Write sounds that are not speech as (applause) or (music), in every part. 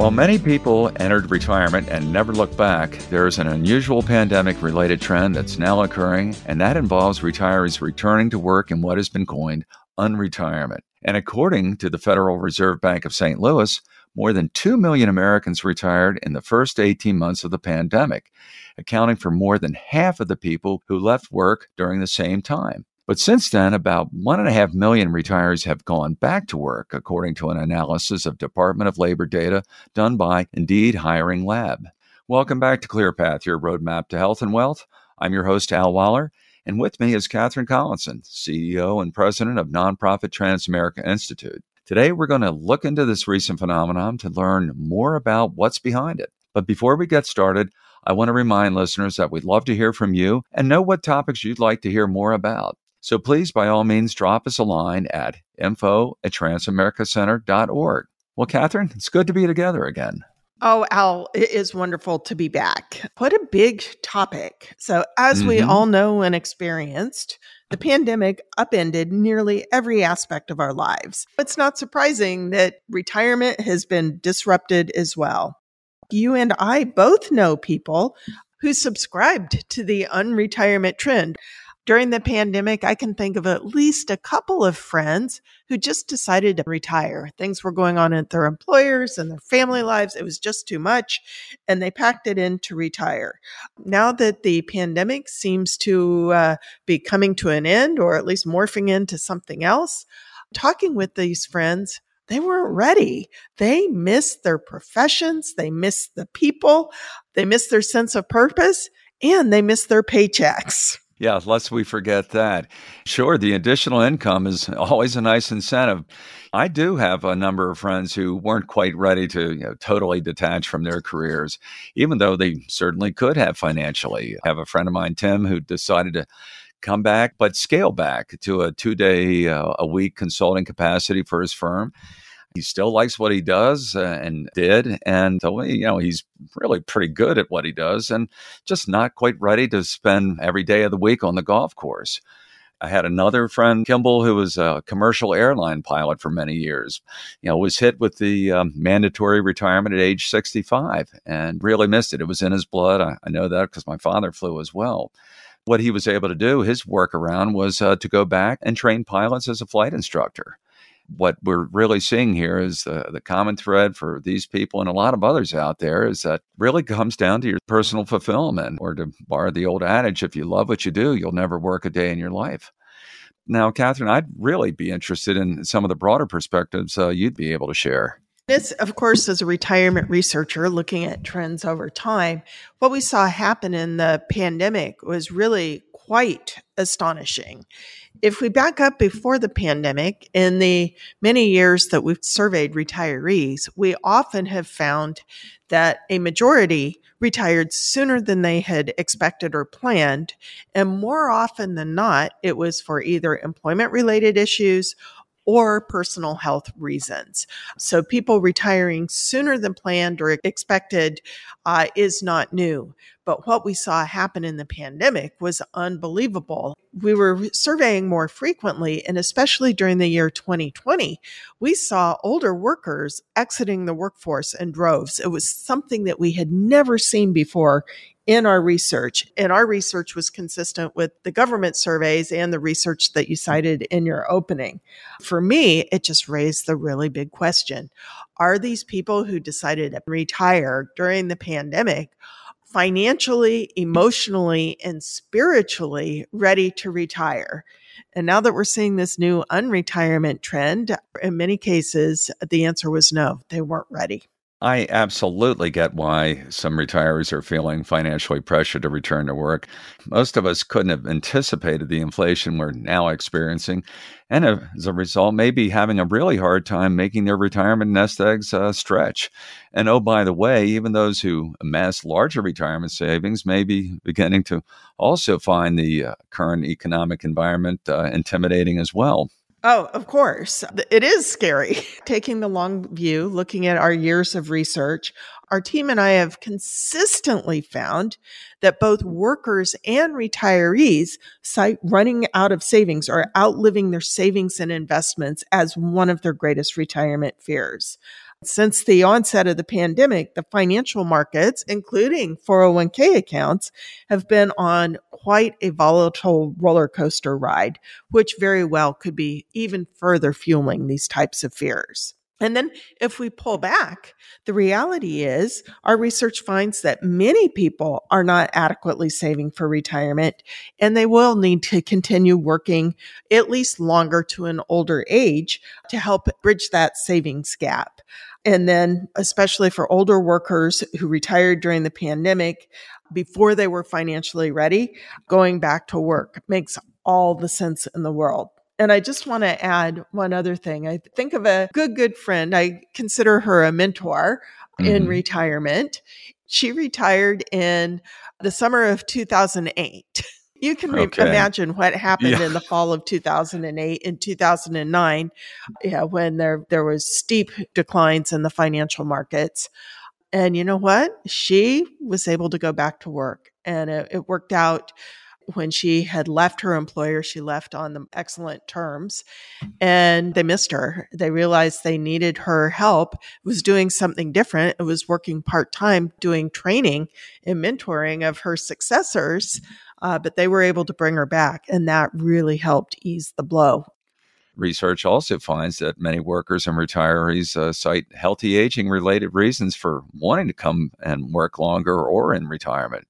While many people entered retirement and never looked back, there is an unusual pandemic related trend that's now occurring, and that involves retirees returning to work in what has been coined unretirement. And according to the Federal Reserve Bank of St. Louis, more than 2 million Americans retired in the first 18 months of the pandemic, accounting for more than half of the people who left work during the same time. But since then, about 1.5 million retirees have gone back to work, according to an analysis of Department of Labor data done by Indeed Hiring Lab. Welcome back to ClearPath, your roadmap to health and wealth. I'm your host, Al Waller, and with me is Catherine Collinson, CEO and president of nonprofit Transamerica Institute. Today, we're going to look into this recent phenomenon to learn more about what's behind it. But before we get started, I want to remind listeners that we'd love to hear from you and know what topics you'd like to hear more about. So please, by all means, drop us a line at info at transamericacenter.org. Well, Catherine, it's good to be together again. Oh, Al, it is wonderful to be back. What a big topic. So, as mm-hmm. we all know and experienced, the pandemic upended nearly every aspect of our lives. It's not surprising that retirement has been disrupted as well. You and I both know people who subscribed to the unretirement trend during the pandemic, I can think of at least a couple of friends who just decided to retire. Things were going on at their employers and their family lives. It was just too much, and they packed it in to retire. Now that the pandemic seems to uh, be coming to an end, or at least morphing into something else, talking with these friends, they weren't ready. They missed their professions. They missed the people. They missed their sense of purpose and they missed their paychecks. Yeah, lest we forget that. Sure, the additional income is always a nice incentive. I do have a number of friends who weren't quite ready to you know, totally detach from their careers, even though they certainly could have financially. I have a friend of mine, Tim, who decided to come back, but scale back to a two day uh, a week consulting capacity for his firm he still likes what he does uh, and did. And, you know, he's really pretty good at what he does and just not quite ready to spend every day of the week on the golf course. I had another friend, Kimball, who was a commercial airline pilot for many years. You know, was hit with the um, mandatory retirement at age 65 and really missed it. It was in his blood. I, I know that because my father flew as well. What he was able to do, his workaround was uh, to go back and train pilots as a flight instructor what we're really seeing here is uh, the common thread for these people and a lot of others out there is that really comes down to your personal fulfillment, or to borrow the old adage, if you love what you do, you'll never work a day in your life. Now, Catherine, I'd really be interested in some of the broader perspectives uh, you'd be able to share. This, of course, as a retirement researcher looking at trends over time, what we saw happen in the pandemic was really quite astonishing. If we back up before the pandemic, in the many years that we've surveyed retirees, we often have found that a majority retired sooner than they had expected or planned. And more often than not, it was for either employment related issues or personal health reasons. So people retiring sooner than planned or expected uh, is not new. But what we saw happen in the pandemic was unbelievable. We were surveying more frequently, and especially during the year 2020, we saw older workers exiting the workforce in droves. It was something that we had never seen before in our research. And our research was consistent with the government surveys and the research that you cited in your opening. For me, it just raised the really big question. Are these people who decided to retire during the pandemic financially, emotionally, and spiritually ready to retire? And now that we're seeing this new unretirement trend, in many cases, the answer was no, they weren't ready. I absolutely get why some retirees are feeling financially pressured to return to work. Most of us couldn't have anticipated the inflation we're now experiencing, and as a result, may be having a really hard time making their retirement nest eggs uh, stretch. And oh, by the way, even those who amass larger retirement savings may be beginning to also find the uh, current economic environment uh, intimidating as well. Oh, of course. It is scary. (laughs) Taking the long view, looking at our years of research, our team and I have consistently found that both workers and retirees cite running out of savings or outliving their savings and investments as one of their greatest retirement fears. Since the onset of the pandemic, the financial markets, including 401k accounts, have been on quite a volatile roller coaster ride, which very well could be even further fueling these types of fears. And then if we pull back, the reality is our research finds that many people are not adequately saving for retirement and they will need to continue working at least longer to an older age to help bridge that savings gap. And then, especially for older workers who retired during the pandemic before they were financially ready, going back to work makes all the sense in the world. And I just want to add one other thing. I think of a good, good friend. I consider her a mentor mm-hmm. in retirement. She retired in the summer of 2008. (laughs) You can okay. imagine what happened yeah. in the fall of 2008 and 2009, yeah, when there there was steep declines in the financial markets. And you know what? She was able to go back to work, and it, it worked out when she had left her employer, she left on the excellent terms and they missed her. They realized they needed her help, was doing something different. It was working part time, doing training and mentoring of her successors. Uh, but they were able to bring her back, and that really helped ease the blow. Research also finds that many workers and retirees uh, cite healthy aging related reasons for wanting to come and work longer or in retirement.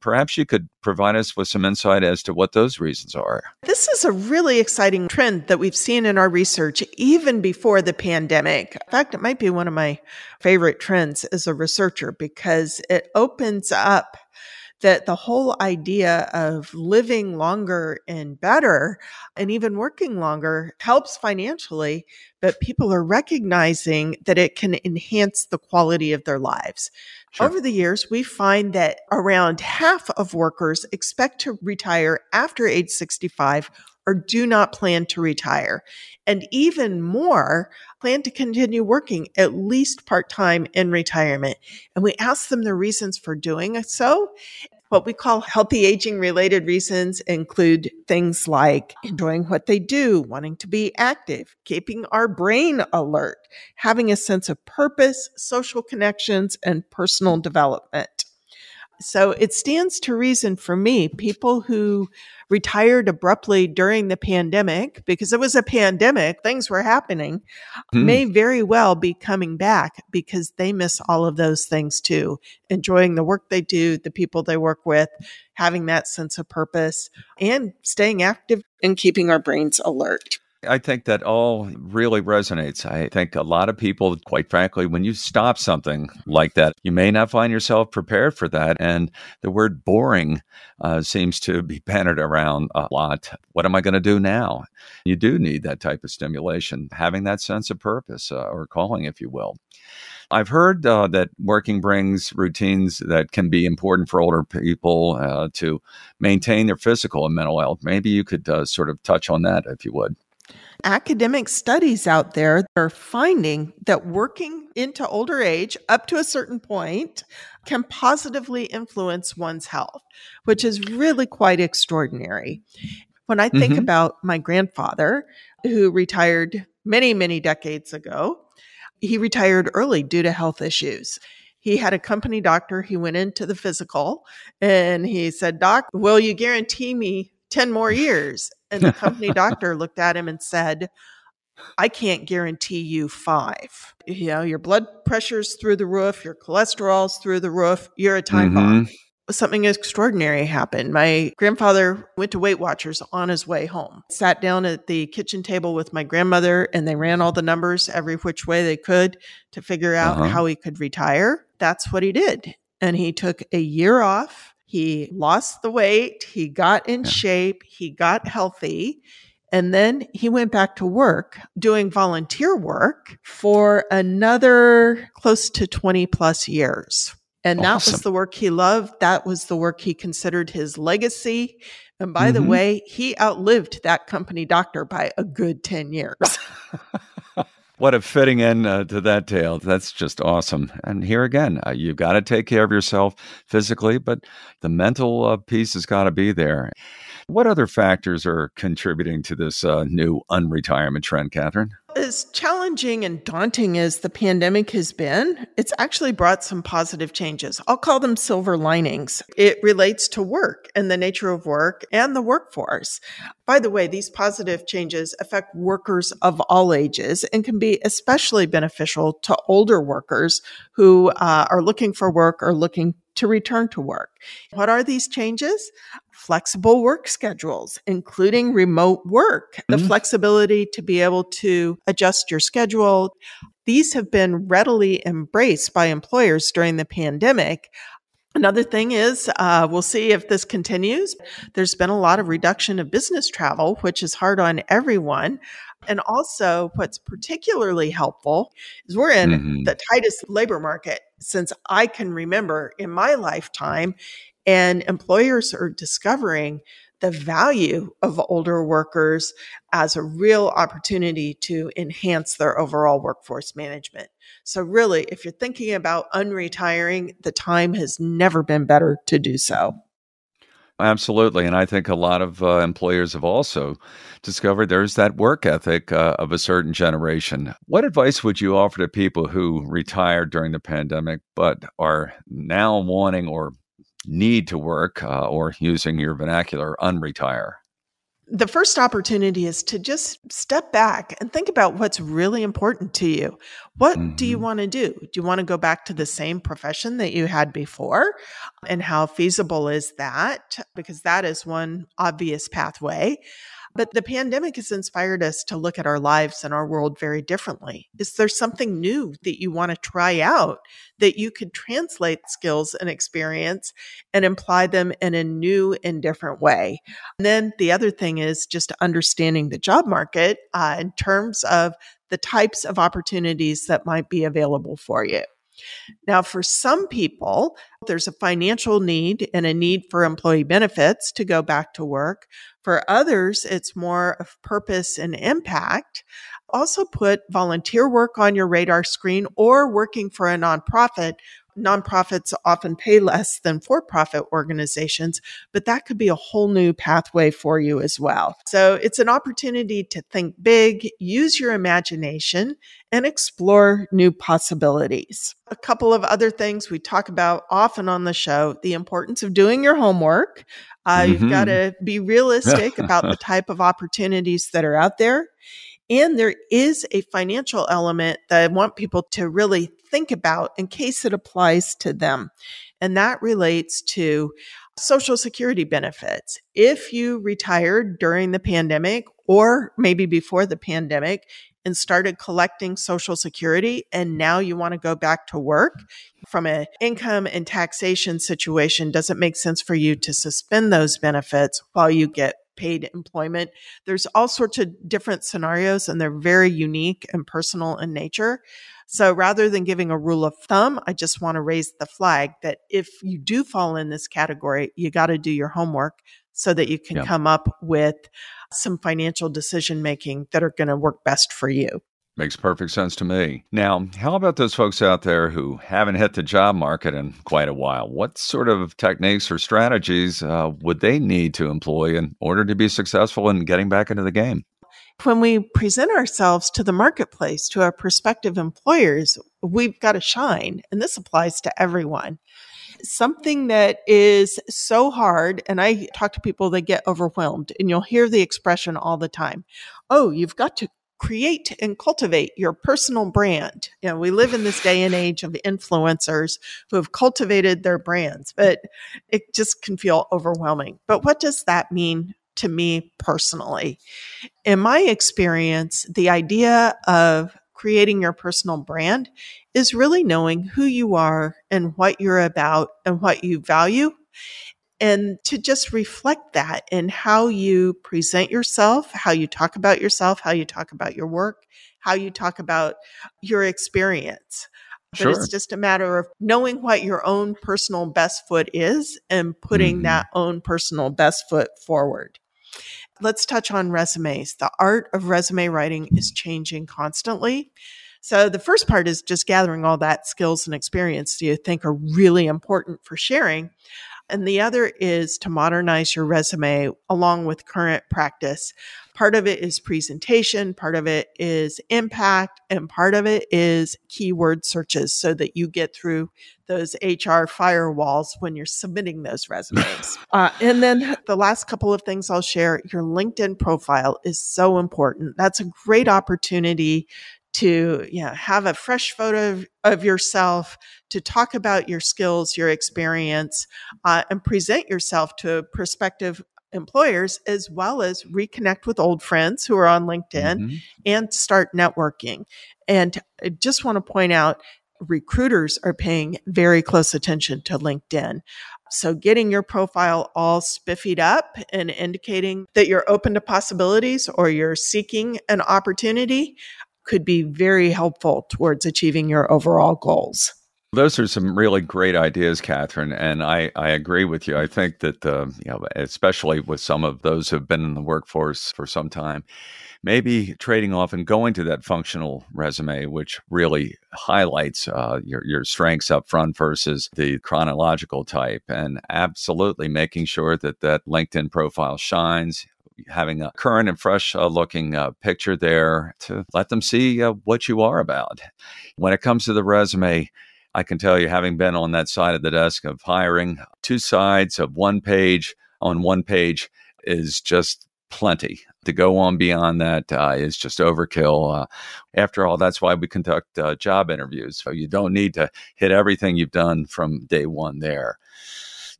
Perhaps you could provide us with some insight as to what those reasons are. This is a really exciting trend that we've seen in our research even before the pandemic. In fact, it might be one of my favorite trends as a researcher because it opens up that the whole idea of living longer and better and even working longer helps financially, but people are recognizing that it can enhance the quality of their lives. Sure. Over the years, we find that around half of workers expect to retire after age 65 or do not plan to retire. And even more plan to continue working at least part time in retirement. And we ask them the reasons for doing so. What we call healthy aging related reasons include things like enjoying what they do, wanting to be active, keeping our brain alert, having a sense of purpose, social connections, and personal development. So it stands to reason for me, people who retired abruptly during the pandemic, because it was a pandemic, things were happening, hmm. may very well be coming back because they miss all of those things too. Enjoying the work they do, the people they work with, having that sense of purpose, and staying active and keeping our brains alert. I think that all really resonates. I think a lot of people, quite frankly, when you stop something like that, you may not find yourself prepared for that. And the word boring uh, seems to be (laughs) bannered around a lot. What am I going to do now? You do need that type of stimulation, having that sense of purpose uh, or calling, if you will. I've heard uh, that working brings routines that can be important for older people uh, to maintain their physical and mental health. Maybe you could uh, sort of touch on that, if you would. Academic studies out there are finding that working into older age up to a certain point can positively influence one's health, which is really quite extraordinary. When I think mm-hmm. about my grandfather, who retired many, many decades ago, he retired early due to health issues he had a company doctor. He went into the physical and he said, Doc, will you guarantee me 10 more years? And the (laughs) company doctor looked at him and said, I can't guarantee you five. You know, your blood pressure's through the roof, your cholesterol's through the roof, you're a time mm-hmm. bomb. Something extraordinary happened. My grandfather went to Weight Watchers on his way home, sat down at the kitchen table with my grandmother, and they ran all the numbers every which way they could to figure out uh-huh. how he could retire. That's what he did. And he took a year off he lost the weight, he got in yeah. shape, he got healthy. And then he went back to work doing volunteer work for another close to 20 plus years. And awesome. that was the work he loved. That was the work he considered his legacy. And by mm-hmm. the way, he outlived that company doctor by a good 10 years. (laughs) What a fitting end uh, to that tale. That's just awesome. And here again, uh, you've got to take care of yourself physically, but the mental uh, piece has got to be there. What other factors are contributing to this uh, new unretirement trend, Catherine? As challenging and daunting as the pandemic has been, it's actually brought some positive changes. I'll call them silver linings. It relates to work and the nature of work and the workforce. By the way, these positive changes affect workers of all ages and can be especially beneficial to older workers who uh, are looking for work or looking to return to work. What are these changes? Flexible work schedules, including remote work, mm-hmm. the flexibility to be able to adjust your schedule. These have been readily embraced by employers during the pandemic. Another thing is, uh, we'll see if this continues. There's been a lot of reduction of business travel, which is hard on everyone. And also, what's particularly helpful is we're in mm-hmm. the tightest labor market since I can remember in my lifetime. And employers are discovering the value of older workers as a real opportunity to enhance their overall workforce management. So, really, if you're thinking about unretiring, the time has never been better to do so. Absolutely. And I think a lot of uh, employers have also discovered there's that work ethic uh, of a certain generation. What advice would you offer to people who retired during the pandemic but are now wanting or need to work, uh, or using your vernacular, unretire? The first opportunity is to just step back and think about what's really important to you. What mm-hmm. do you mm-hmm. want to do? Do you want to go back to the same profession that you had before? And how feasible is that? Because that is one obvious pathway. But the pandemic has inspired us to look at our lives and our world very differently. Is there something new that you want to try out that you could translate skills and experience and apply them in a new and different way? And then the other thing is just understanding the job market uh, in terms of the types of opportunities that might be available for you. Now, for some people, there's a financial need and a need for employee benefits to go back to work. For others, it's more of purpose and impact. Also, put volunteer work on your radar screen or working for a nonprofit nonprofits often pay less than for profit organizations, but that could be a whole new pathway for you as well. So it's an opportunity to think big, use your imagination, and explore new possibilities. A couple of other things we talk about often on the show the importance of doing your homework. Uh, mm-hmm. You've got to be realistic about the (laughs) type of opportunities that are out there. And there is a financial element that I want people to really think about in case it applies to them. And that relates to Social Security benefits. If you retired during the pandemic or maybe before the pandemic and started collecting Social Security and now you want to go back to work from an income and taxation situation, does it make sense for you to suspend those benefits while you get paid employment. There's all sorts of different scenarios and they're very unique and personal in nature. So rather than giving a rule of thumb, I just want to raise the flag that if you do fall in this category, you got to do your homework so that you can yeah. come up with some financial decision making that are going to work best for you. Makes perfect sense to me. Now, how about those folks out there who haven't hit the job market in quite a while? What sort of techniques or strategies uh, would they need to employ in order to be successful in getting back into the game? When we present ourselves to the marketplace, to our prospective employers, we've got to shine. And this applies to everyone something that is so hard. And I talk to people that get overwhelmed, and you'll hear the expression all the time Oh, you've got to create and cultivate your personal brand. You know, we live in this day and age of influencers who have cultivated their brands, but it just can feel overwhelming. But what does that mean to me personally? In my experience, the idea of creating your personal brand is really knowing who you are and what you're about and what you value and to just reflect that in how you present yourself, how you talk about yourself, how you talk about your work, how you talk about your experience. But sure. it's just a matter of knowing what your own personal best foot is and putting mm-hmm. that own personal best foot forward. Let's touch on resumes. The art of resume writing is changing constantly. So the first part is just gathering all that skills and experience do you think are really important for sharing. And the other is to modernize your resume along with current practice. Part of it is presentation, part of it is impact, and part of it is keyword searches so that you get through those HR firewalls when you're submitting those resumes. (laughs) uh, and then the last couple of things I'll share your LinkedIn profile is so important. That's a great opportunity to you know, have a fresh photo of, of yourself, to talk about your skills, your experience, uh, and present yourself to prospective employers as well as reconnect with old friends who are on LinkedIn mm-hmm. and start networking. And I just want to point out recruiters are paying very close attention to LinkedIn. So getting your profile all spiffied up and indicating that you're open to possibilities or you're seeking an opportunity could be very helpful towards achieving your overall goals. Those are some really great ideas, Catherine, and I, I agree with you. I think that uh, you know, especially with some of those who've been in the workforce for some time, maybe trading off and going to that functional resume, which really highlights uh, your your strengths up front versus the chronological type, and absolutely making sure that that LinkedIn profile shines having a current and fresh uh, looking uh, picture there to let them see uh, what you are about. When it comes to the resume, I can tell you, having been on that side of the desk of hiring, two sides of one page on one page is just plenty. To go on beyond that uh, is just overkill. Uh, after all, that's why we conduct uh, job interviews. So you don't need to hit everything you've done from day one there.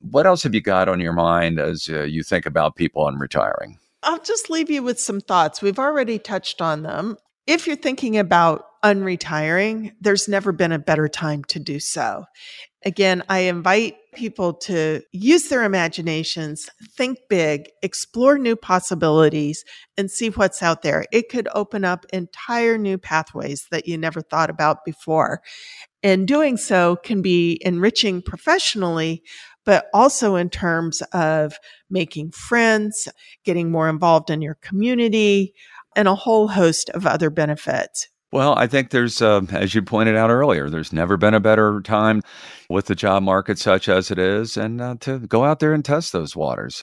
What else have you got on your mind as uh, you think about people and retiring? I'll just leave you with some thoughts. We've already touched on them. If you're thinking about unretiring, there's never been a better time to do so. Again, I invite people to use their imaginations, think big, explore new possibilities, and see what's out there. It could open up entire new pathways that you never thought about before. And doing so can be enriching professionally, but also in terms of making friends, getting more involved in your community, and a whole host of other benefits. Well, I think there's, uh, as you pointed out earlier, there's never been a better time with the job market such as it is, and uh, to go out there and test those waters.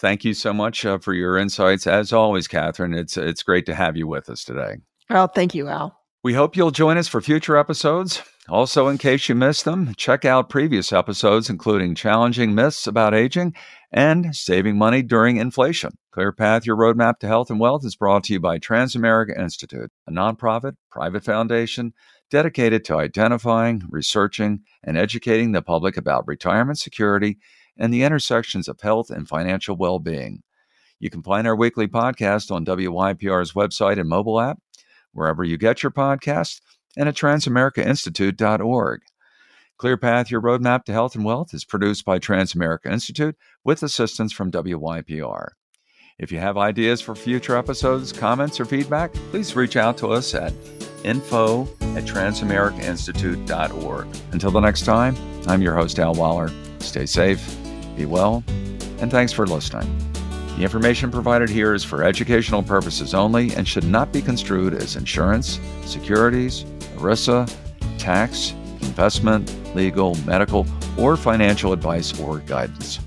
Thank you so much uh, for your insights, as always, Catherine. It's it's great to have you with us today. Well, thank you, Al. We hope you'll join us for future episodes. Also, in case you missed them, check out previous episodes, including challenging myths about aging and saving money during inflation. ClearPath, your roadmap to health and wealth, is brought to you by Transamerica Institute, a nonprofit private foundation dedicated to identifying, researching, and educating the public about retirement security and the intersections of health and financial well being. You can find our weekly podcast on WYPR's website and mobile app, wherever you get your podcasts, and at transamericainstitute.org. ClearPath, your roadmap to health and wealth, is produced by Transamerica Institute with assistance from WYPR. If you have ideas for future episodes, comments, or feedback, please reach out to us at info at transamericainstitute.org. Until the next time, I'm your host, Al Waller. Stay safe, be well, and thanks for listening. The information provided here is for educational purposes only and should not be construed as insurance, securities, ERISA, tax, investment, legal, medical, or financial advice or guidance.